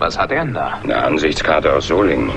Was hat er denn da? Eine Ansichtskarte aus Solingen.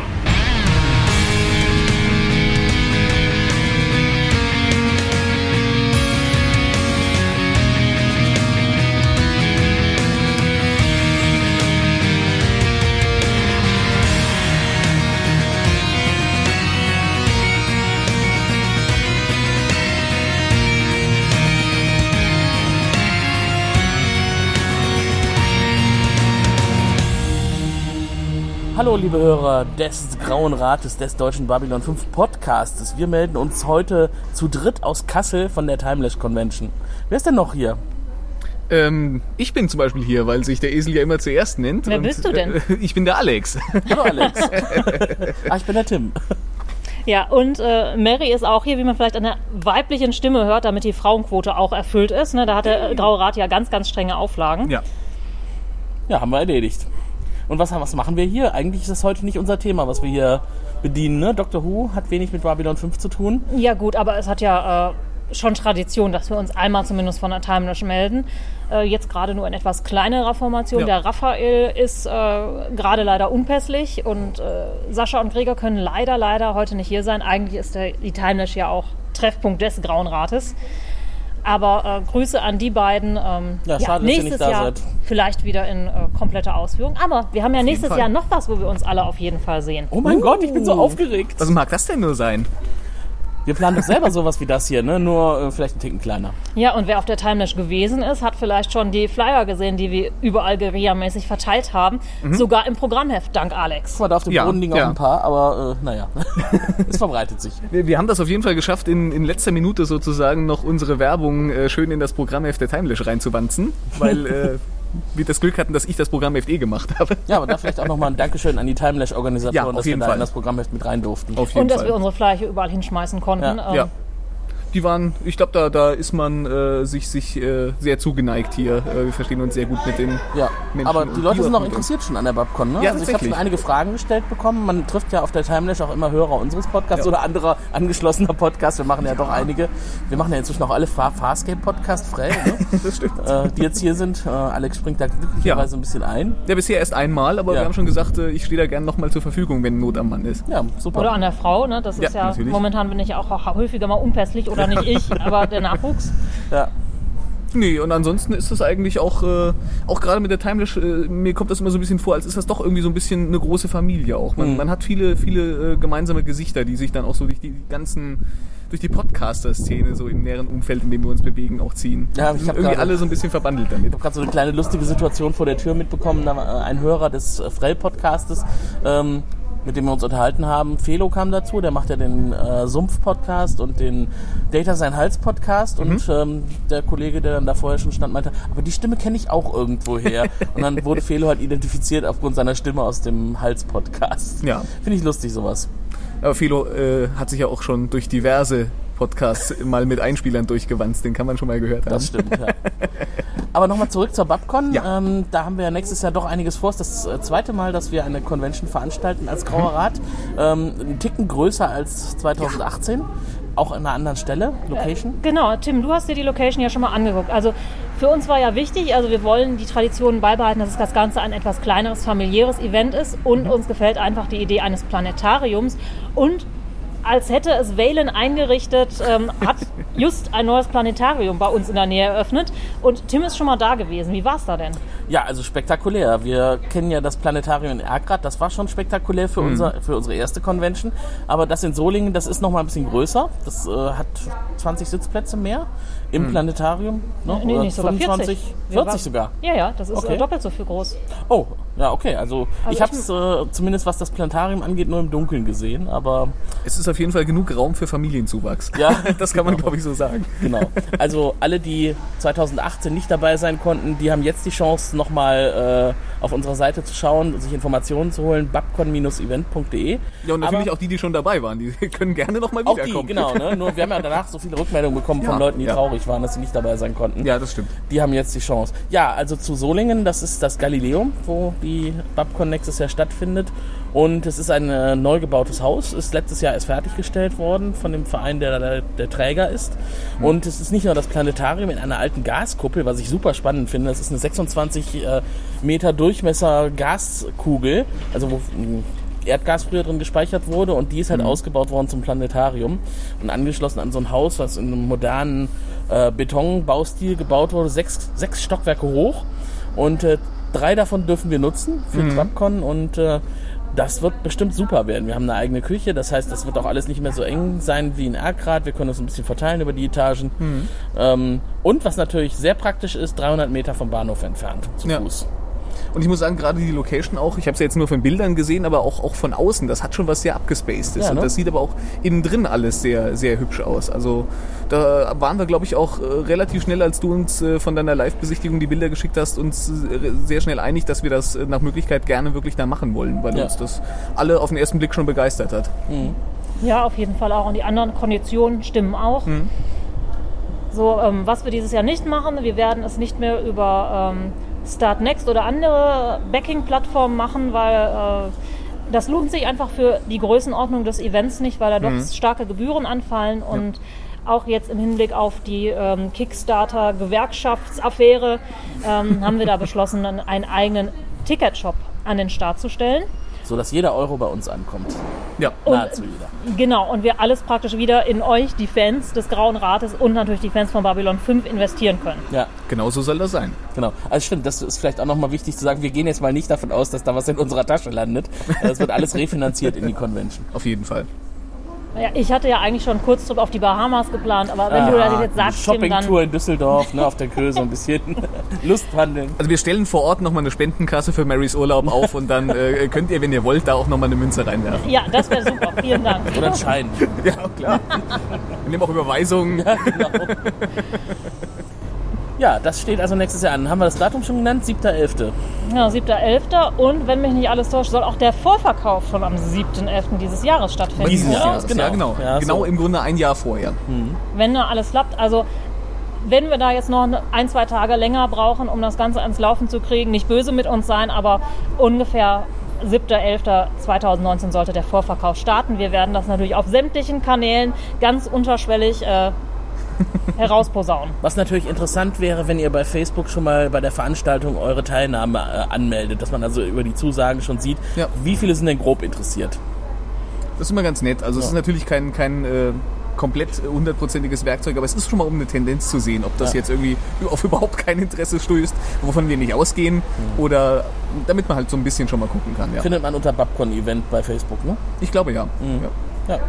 Hallo, liebe Hörer des Grauen Rates des Deutschen Babylon 5 Podcastes. Wir melden uns heute zu dritt aus Kassel von der Timeless Convention. Wer ist denn noch hier? Ähm, ich bin zum Beispiel hier, weil sich der Esel ja immer zuerst nennt. Wer bist du denn? Äh, ich bin der Alex. Hallo, Alex. ah, ich bin der Tim. Ja, und äh, Mary ist auch hier, wie man vielleicht an der weiblichen Stimme hört, damit die Frauenquote auch erfüllt ist. Ne? Da hat der Graue Rat ja ganz, ganz strenge Auflagen. ja. Ja, haben wir erledigt. Und was, was machen wir hier? Eigentlich ist das heute nicht unser Thema, was wir hier bedienen. Ne? Dr. Who hat wenig mit Babylon 5 zu tun. Ja gut, aber es hat ja äh, schon Tradition, dass wir uns einmal zumindest von der Timeless melden. Äh, jetzt gerade nur in etwas kleinerer Formation. Ja. Der Raphael ist äh, gerade leider unpässlich und äh, Sascha und Gregor können leider, leider heute nicht hier sein. Eigentlich ist der, die Timeless ja auch Treffpunkt des Grauen Rates. Aber äh, Grüße an die beiden. Ähm, Ja, schade, dass ihr nächstes nicht da Jahr seid. vielleicht wieder in äh, kompletter Ausführung. Aber wir haben ja nächstes Fall. Jahr noch was, wo wir uns alle auf jeden Fall sehen. Oh mein Gott, ich bin so aufgeregt. Was mag das denn nur sein? Wir planen doch selber sowas wie das hier, ne? nur äh, vielleicht einen Ticken kleiner. Ja, und wer auf der Timeless gewesen ist, hat vielleicht schon die Flyer gesehen, die wir überall guerillamäßig verteilt haben. Sogar im Programmheft, dank Alex. Guck mal, da auf dem Ja, Boden liegen ja. auch ein paar, aber äh, naja, es verbreitet sich. Wir wir haben das auf jeden Fall geschafft, in, in letzter Minute sozusagen noch unsere Werbung äh, schön in das Programmheft der Timelash reinzuwanzen, weil äh, wir das Glück hatten, dass ich das Programmheft eh gemacht habe. Ja, aber da vielleicht auch nochmal ein Dankeschön an die Timelash-Organisatoren, Ja, dass wir da in das Programmheft mit rein durften. Auf jeden Und dass Fall. wir unsere hier überall hinschmeißen konnten. Ja. Ähm, ja. Die waren, ich glaube, da, da ist man äh, sich, sich äh, sehr zugeneigt hier. Äh, wir verstehen uns sehr gut mit den Ja, Menschen. aber die Leute sind auch interessiert schon an der Babcon, ne? Ja, also ich habe schon tatsächlich. einige Fragen gestellt bekommen. Man trifft ja auf der Timelash auch immer Hörer unseres Podcasts Ja. oder anderer angeschlossener Podcasts. Wir machen ja, doch einige. Wir machen ja inzwischen auch alle Fa- Farscape-Podcast frei, ne? Das stimmt. äh, die jetzt hier sind. Äh, Alex springt da glücklicherweise Ja. ein bisschen ein. Ja, bisher erst einmal, aber Ja. wir haben schon gesagt, äh, ich stehe da gerne nochmal zur Verfügung, wenn Not am Mann ist. Ja, super. Oder an der Frau, ne? Das Ja, ist ja, natürlich. momentan bin ich ja auch häufiger mal unpässlich oder nicht ich, aber der Nachwuchs. ja. Nee, und ansonsten ist das eigentlich auch, äh, auch gerade mit der Timelash, äh, mir kommt das immer so ein bisschen vor, als ist das doch irgendwie so ein bisschen eine große Familie auch. Man, Mhm. man hat viele, viele äh, gemeinsame Gesichter, die sich dann auch so durch die ganzen, durch die Podcaster-Szene so im näheren Umfeld, in dem wir uns bewegen, auch ziehen. Ja, ich sind hab irgendwie alle so ein bisschen verbandelt damit. Ich habe gerade so eine kleine lustige Situation vor der Tür mitbekommen. Da war äh, ein Hörer des äh, Frell-Podcastes, ähm, mit dem wir uns unterhalten haben. Felo kam dazu, der macht ja den äh, Sumpf-Podcast und den Data Sein Hals-Podcast. Und ähm, der Kollege, der dann da vorher schon stand, meinte, aber die Stimme kenne ich auch irgendwo her. und dann wurde Felo halt identifiziert aufgrund seiner Stimme aus dem Hals-Podcast. Ja. Finde ich lustig, sowas. Aber Philo äh, hat sich ja auch schon durch diverse Podcasts mal mit Einspielern durchgewanzt, den kann man schon mal gehört haben. Das stimmt, ja. Aber nochmal zurück zur Babcon. Ja. Ähm, da haben wir ja nächstes Jahr doch einiges vor. Es ist das äh, zweite Mal, dass wir eine Convention veranstalten als Mhm. Grauer Rat. Ähm, einen Ticken größer als 2018. Auch an einer anderen Stelle, Location. Genau, Tim, du hast dir die Location ja schon mal angeguckt. Also für uns war ja wichtig, also wir wollen die Traditionen beibehalten, dass es das Ganze ein etwas kleineres, familiäres Event ist und uns gefällt einfach die Idee eines Planetariums und als hätte es Valen eingerichtet, ähm, hat just ein neues Planetarium bei uns in der Nähe eröffnet. Und Tim ist schon mal da gewesen. Wie war es da denn? Ja, also spektakulär. Wir kennen ja das Planetarium in Ergrad. Das war schon spektakulär Mhm. für, unser, für unsere erste Convention. Aber das in Solingen, das ist noch mal ein bisschen größer. Das äh, hat 20 Sitzplätze mehr im Planetarium. Ne? Nee, nicht sogar 40. Wir 40 waren- sogar. Ja, ja, das ist Okay. äh, doppelt so viel groß. Oh, ja, okay. Also, ich ich habe es äh, zumindest, was das Planetarium angeht, nur im Dunkeln gesehen. Aber Es ist auf jeden Fall genug Raum für Familienzuwachs. Ja. das kann man, glaube ich, so sagen. genau. Also alle, die 2018 nicht dabei sein konnten, die haben jetzt die Chance, nochmal äh, auf unserer Seite zu schauen, sich Informationen zu holen. babcon-event.de. Ja, und natürlich Aber auch die, die schon dabei waren. Die können gerne nochmal auch die, wiederkommen. genau. Ne? Nur wir haben ja danach so viele Rückmeldungen bekommen von Ja, Leuten, die ja. traurig waren, dass sie nicht dabei sein konnten. Ja, das stimmt. Die haben jetzt die Chance. Ja, also zu Solingen, das ist das Galileum, wo die Babcon nächstes Jahr stattfindet. Und es ist ein äh, neu gebautes Haus, ist letztes Jahr erst fertig fertiggestellt worden von dem Verein, der der, der Träger ist. Und es ist nicht nur das Planetarium in einer alten Gaskuppel, was ich super spannend finde. Das ist eine 26 äh, Meter Durchmesser Gaskugel, also wo mh, Erdgas früher drin gespeichert wurde und die ist halt ausgebaut worden zum Planetarium und angeschlossen an so ein Haus, was in einem modernen äh, Betonbaustil gebaut wurde, sechs, sechs Stockwerke hoch und äh, drei davon dürfen wir nutzen für TrapCon und äh, das wird bestimmt super werden. Wir haben eine eigene Küche, das heißt, das wird auch alles nicht mehr so eng sein wie in Erkrad. Wir können uns ein bisschen verteilen über die Etagen. Ähm, und was natürlich sehr praktisch ist, 300 Meter vom Bahnhof entfernt, zu Ja. Fuß. Und ich muss sagen, gerade die Location auch, ich habe es ja jetzt nur von Bildern gesehen, aber auch, auch von außen, das hat schon was sehr abgespaced ist. Ja, Und ne? das sieht aber auch innen drin alles sehr, sehr hübsch aus. Also da waren wir, glaube ich, auch äh, relativ schnell, als du uns äh, von deiner Live-Besichtigung die Bilder geschickt hast, uns äh, sehr schnell einig, dass wir das nach Möglichkeit gerne wirklich da machen wollen, weil Ja. uns das alle auf den ersten Blick schon begeistert hat. Ja, auf jeden Fall auch. Und die anderen Konditionen stimmen auch. So, ähm, was wir dieses Jahr nicht machen, wir werden es nicht mehr über ähm, Start Next oder andere Backing-Plattformen machen, weil äh, das lohnt sich einfach für die Größenordnung des Events nicht, weil da doch starke Gebühren anfallen und auch jetzt im Hinblick auf die ähm, Kickstarter-Gewerkschaftsaffäre ähm, haben wir da beschlossen, einen- einen eigenen Ticketshop an den Start zu stellen. So dass jeder Euro bei uns ankommt. Ja. Und- Nahezu jeder. Genau, und wir alles praktisch wieder in euch, die Fans des Grauen Rates und natürlich die Fans von Babylon 5 investieren können. Ja, Genau so soll das sein. genau. Also stimmt, das ist vielleicht auch nochmal wichtig zu sagen. Wir gehen jetzt mal nicht davon aus, dass da was in unserer Tasche landet. Es wird alles refinanziert in die Convention. Auf jeden Fall. Ja, ich hatte ja eigentlich schon einen Kurztrip auf die Bahamas geplant, aber wenn du das jetzt sagst. Shoppingtour in Düsseldorf, ne, auf der Köse ein bisschen Lustwandeln. Also wir stellen vor Ort nochmal eine Spendenkasse für Marys Urlaub auf und dann äh, könnt ihr, wenn ihr wollt, da auch nochmal eine Münze reinwerfen. Ja, das wäre super. Vielen Dank. Oder ein Schein. Ja, klar. Wir nehmen auch Überweisungen. Ja, das steht also nächstes Jahr an. Haben wir das Datum schon genannt? 7.11. Ja, 7.11. Und wenn mich nicht alles täuscht, soll auch der Vorverkauf schon am 7.11. dieses Jahres stattfinden. Diesen oder? Jahres. Ja, genau. Ja, genau so. im Grunde ein Jahr vorher. wenn da alles klappt. Also wenn wir da jetzt noch ein, zwei Tage länger brauchen, um das Ganze ans Laufen zu kriegen, nicht böse mit uns sein, aber ungefähr 7.11.2019 sollte der Vorverkauf starten. Wir werden das natürlich auf sämtlichen Kanälen ganz unterschwellig äh, herausposaunen. Was natürlich interessant wäre, wenn ihr bei Facebook schon mal bei der Veranstaltung eure Teilnahme äh, anmeldet, dass man also über die Zusagen schon sieht, Ja. wie viele sind denn grob interessiert. Das ist immer ganz nett. Also es ist natürlich kein, kein äh, komplett äh, hundertprozentiges Werkzeug, aber es ist schon mal um eine Tendenz zu sehen, ob das Ja. jetzt irgendwie auf überhaupt kein Interesse stößt, wovon wir nicht ausgehen, oder damit man halt so ein bisschen schon mal gucken kann. Ja. Findet man unter Babcon-Event bei Facebook, ne? Ich glaube ja. Mhm. ja. Ja.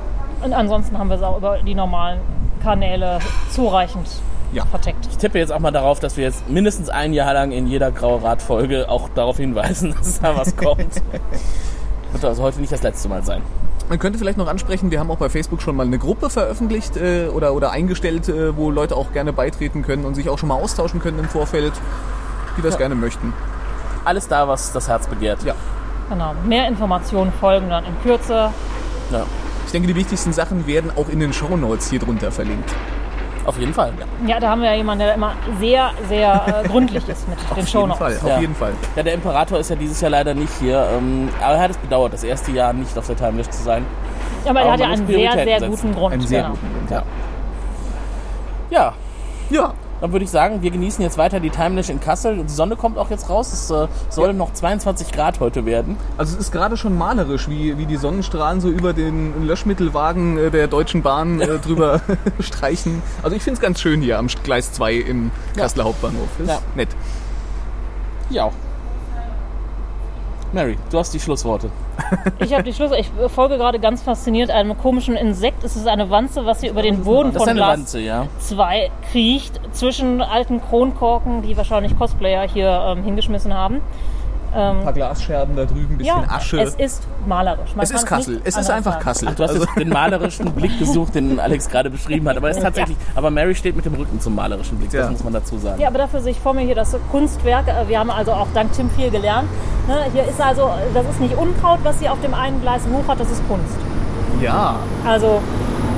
Und ansonsten haben wir es auch über die normalen Kanäle zureichend Ja. verteckt. Ich tippe jetzt auch mal darauf, dass wir jetzt mindestens ein Jahr lang in jeder Graue Rat-Folge auch darauf hinweisen, dass da was kommt. Wird also heute nicht das letzte Mal sein. Man könnte vielleicht noch ansprechen, wir haben auch bei Facebook schon mal eine Gruppe veröffentlicht äh, oder, oder eingestellt, äh, wo Leute auch gerne beitreten können und sich auch schon mal austauschen können im Vorfeld, die das Ja. gerne möchten. Alles da, was das Herz begehrt. Ja. Genau. Mehr Informationen folgen dann in Kürze. Ja. Ich denke, die wichtigsten Sachen werden auch in den Shownotes hier drunter verlinkt. Auf jeden Fall. Ja, da haben wir ja jemanden, der immer sehr, sehr äh, gründlich ist mit den Auf jeden Shownotes. Fall, Ja. auf jeden Fall. Ja, der Imperator ist ja dieses Jahr leider nicht hier. Ähm, aber er hat es bedauert, das erste Jahr nicht auf der Timelist zu sein. Aber er Aber hat ja einen sehr, sehr setzen. guten Grund. Einen sehr genau. guten Grund. Ja. Ja, Ja, dann würde ich sagen, wir genießen jetzt weiter die Timelist in Kassel. Die Sonne kommt auch jetzt raus. Es äh, soll noch 22 Grad heute werden. also es ist gerade schon malerisch, wie, wie die Sonnenstrahlen so über den Löschmittelwagen äh, der Deutschen Bahn äh, drüber streichen. Also ich finde es ganz schön hier am Gleis 2 im Kasseler Hauptbahnhof. Ist Ja. nett. Ja. Mary, du hast die Schlussworte. Ich habe die Schlüssel. Ich folge gerade ganz fasziniert einem komischen Insekt. Es ist eine Wanze, was hier über den Boden Das ist von eine Glas Wanze, ja. 2 kriecht, zwischen alten Kronkorken, die wahrscheinlich Cosplayer hier ähm, hingeschmissen haben. Ein paar Glasscherben da drüben, bisschen Ja, Asche. es ist malerisch. Man Es ist Kassel. Es ist einfach sagen. Kassel. Ach, du hast Also- jetzt den malerischen Blick gesucht, den Alex gerade beschrieben hat. Aber es ist tatsächlich. Aber Mary steht mit dem Rücken zum malerischen Blick. Das Ja. muss man dazu sagen. Ja, aber dafür sehe ich vor mir hier das Kunstwerk. Äh, Wir haben also auch dank Tim viel gelernt. Ne, Hier ist also, das ist nicht Unkraut, was hier auf dem einen Gleis wuchert, das ist Kunst. ja, Also,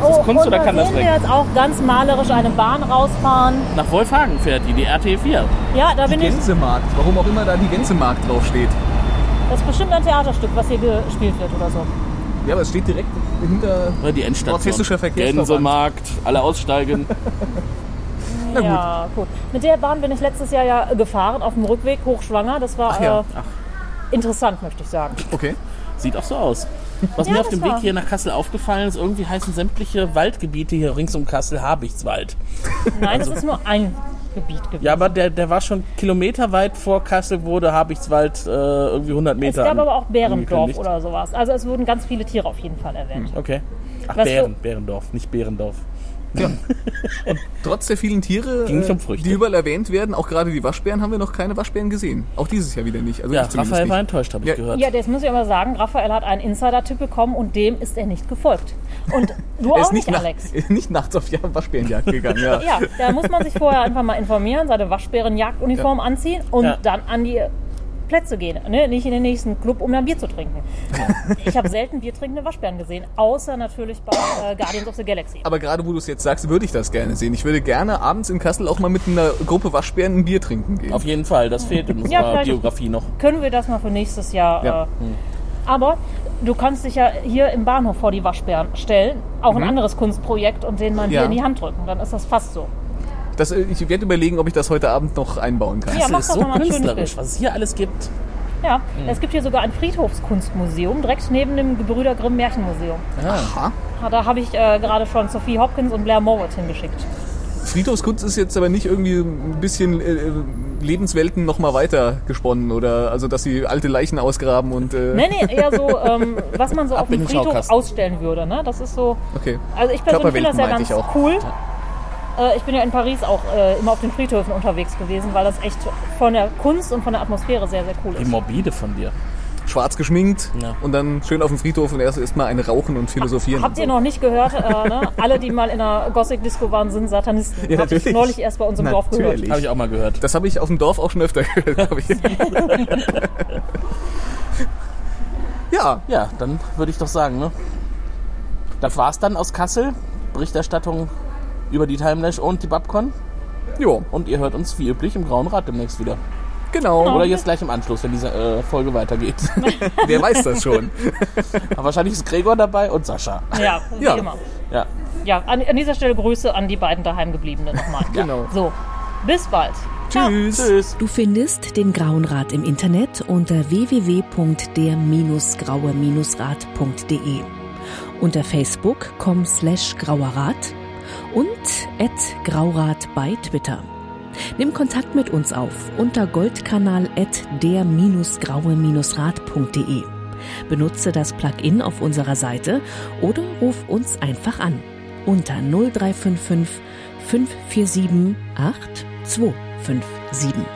oh, Kunst oder kann das weg? wir jetzt auch ganz malerisch eine Bahn rausfahren. Nach Wolfhagen fährt die, die RT4. Ja, da bin ich. Gänsemarkt. Warum auch immer da die Gänsemarkt draufsteht. Das ist bestimmt ein Theaterstück, was hier gespielt wird oder so. Ja, aber es steht direkt hinter Oder die Endstation. Gänsemarkt, alle aussteigen. Na gut. Ja, gut. Mit der Bahn bin ich letztes Jahr ja gefahren, auf dem Rückweg, hochschwanger. Das war Ach ja. äh, interessant, möchte ich sagen. Okay. Sieht auch so aus. Was Ja, mir auf das dem Weg hier nach Kassel aufgefallen ist, irgendwie heißen sämtliche Waldgebiete hier rings um Kassel Habichtswald. Nein, es ist nur ein Gebiet gewesen. Also Ja, aber der, der war schon kilometerweit vor Kassel, wurde Habichtswald äh, irgendwie 100 es Meter gab aber auch Bärendorf oder sowas. Also es wurden ganz viele Tiere auf jeden Fall erwähnt. Okay. Ach, Bären, Bärendorf, nicht Bärendorf. Trotz der vielen Tiere, um äh, die überall erwähnt werden, auch gerade die Waschbären, haben wir noch keine Waschbären gesehen. Auch dieses Jahr wieder nicht. Also Ja, Raphael nicht. war enttäuscht, habe ich Ja. gehört. Ja, das muss ich aber sagen, Raphael hat einen Insider-Tipp bekommen und dem ist er nicht gefolgt. Und du auch ist nicht, nicht, nach, Alex. nicht nachts auf ja, Waschbärenjagd gegangen. Ja. Ja, da muss man sich vorher einfach mal informieren, seine Waschbärenjagduniform anziehen und Ja. dann an die Plätze gehen. Ne? Nicht in den nächsten Club, um dann Bier zu trinken. Ich habe selten biertrinkende Waschbären gesehen, außer natürlich bei äh, Guardians of the Galaxy. Aber gerade wo du es jetzt sagst, würde ich das gerne sehen. Ich würde gerne abends in Kassel auch mal mit einer Gruppe Waschbären ein Bier trinken gehen. Auf jeden Fall, das fehlt in Ja, unserer vielleicht- Biografie noch. Können wir das mal für nächstes Jahr. Ja. Äh, aber du kannst dich ja hier im Bahnhof vor die Waschbären stellen, auch ein anderes Kunstprojekt und denen mal ein Mhm. Ja. Bier in die Hand drücken. Dann ist das fast so. Das, ich werde überlegen, ob ich das heute Abend noch einbauen kann. Ja, Das ist so künstlerisch, was es hier alles gibt. Ja, es gibt hier sogar ein Friedhofskunstmuseum direkt neben dem Gebrüder Grimm Märchenmuseum. Aha. Ja, Da habe ich äh, gerade schon Sophie Hopkins und Blair Mowat hingeschickt. Friedhofskunst ist jetzt aber nicht irgendwie ein bisschen äh, äh, Lebenswelten noch mal weiter gesponnen oder also dass sie alte Leichen ausgraben und äh, Nee, nee, eher so, ähm, was man so auf dem Friedhof ausstellen würde. Ne? Das ist so. okay. Also ich persönlich finde das ja ganz cool. Äh, ich bin ja in Paris auch äh, immer auf den Friedhöfen unterwegs gewesen, weil das echt von der Kunst und von der Atmosphäre sehr, sehr cool Wie ist. morbide von dir. Schwarz geschminkt Ja. und dann schön auf dem Friedhof und erst erst mal ein Rauchen und Philosophieren. Habt und ihr so. noch nicht gehört? Äh, ne? Alle, die mal in einer Gothic-Disco waren, sind Satanisten. Ja, Hab ich natürlich. neulich erst bei uns im Dorf gehört. Natürlich. Habe ich auch mal gehört. Das habe ich auf dem Dorf auch schon öfter gehört, glaube ich. ja, Ja, dann würde ich doch sagen, ne? Das war's dann aus Kassel. Berichterstattung über die Timelash und die Babcon. jo, Und ihr hört uns wie üblich im Grauen Rad demnächst wieder. genau. Oder jetzt gleich im Anschluss, wenn diese äh, Folge weitergeht. Wer weiß das schon? Aber wahrscheinlich ist Gregor dabei und Sascha. Ja, wie Ja. immer. Ja. Ja, an, an dieser Stelle Grüße an die beiden Daheimgebliebenen nochmal. Genau. So, bis bald. Ciao. Tschüss. Tschüss. Du findest den Grauen Rat im Internet unter www.der-graue-rat.de, unter facebook.com slash grauerrat und at graurat bei Twitter. Nimm Kontakt mit uns auf unter goldkanal at der-graue-rat.de. Benutze das Plugin auf unserer Seite oder ruf uns einfach an unter 0355 547 8257.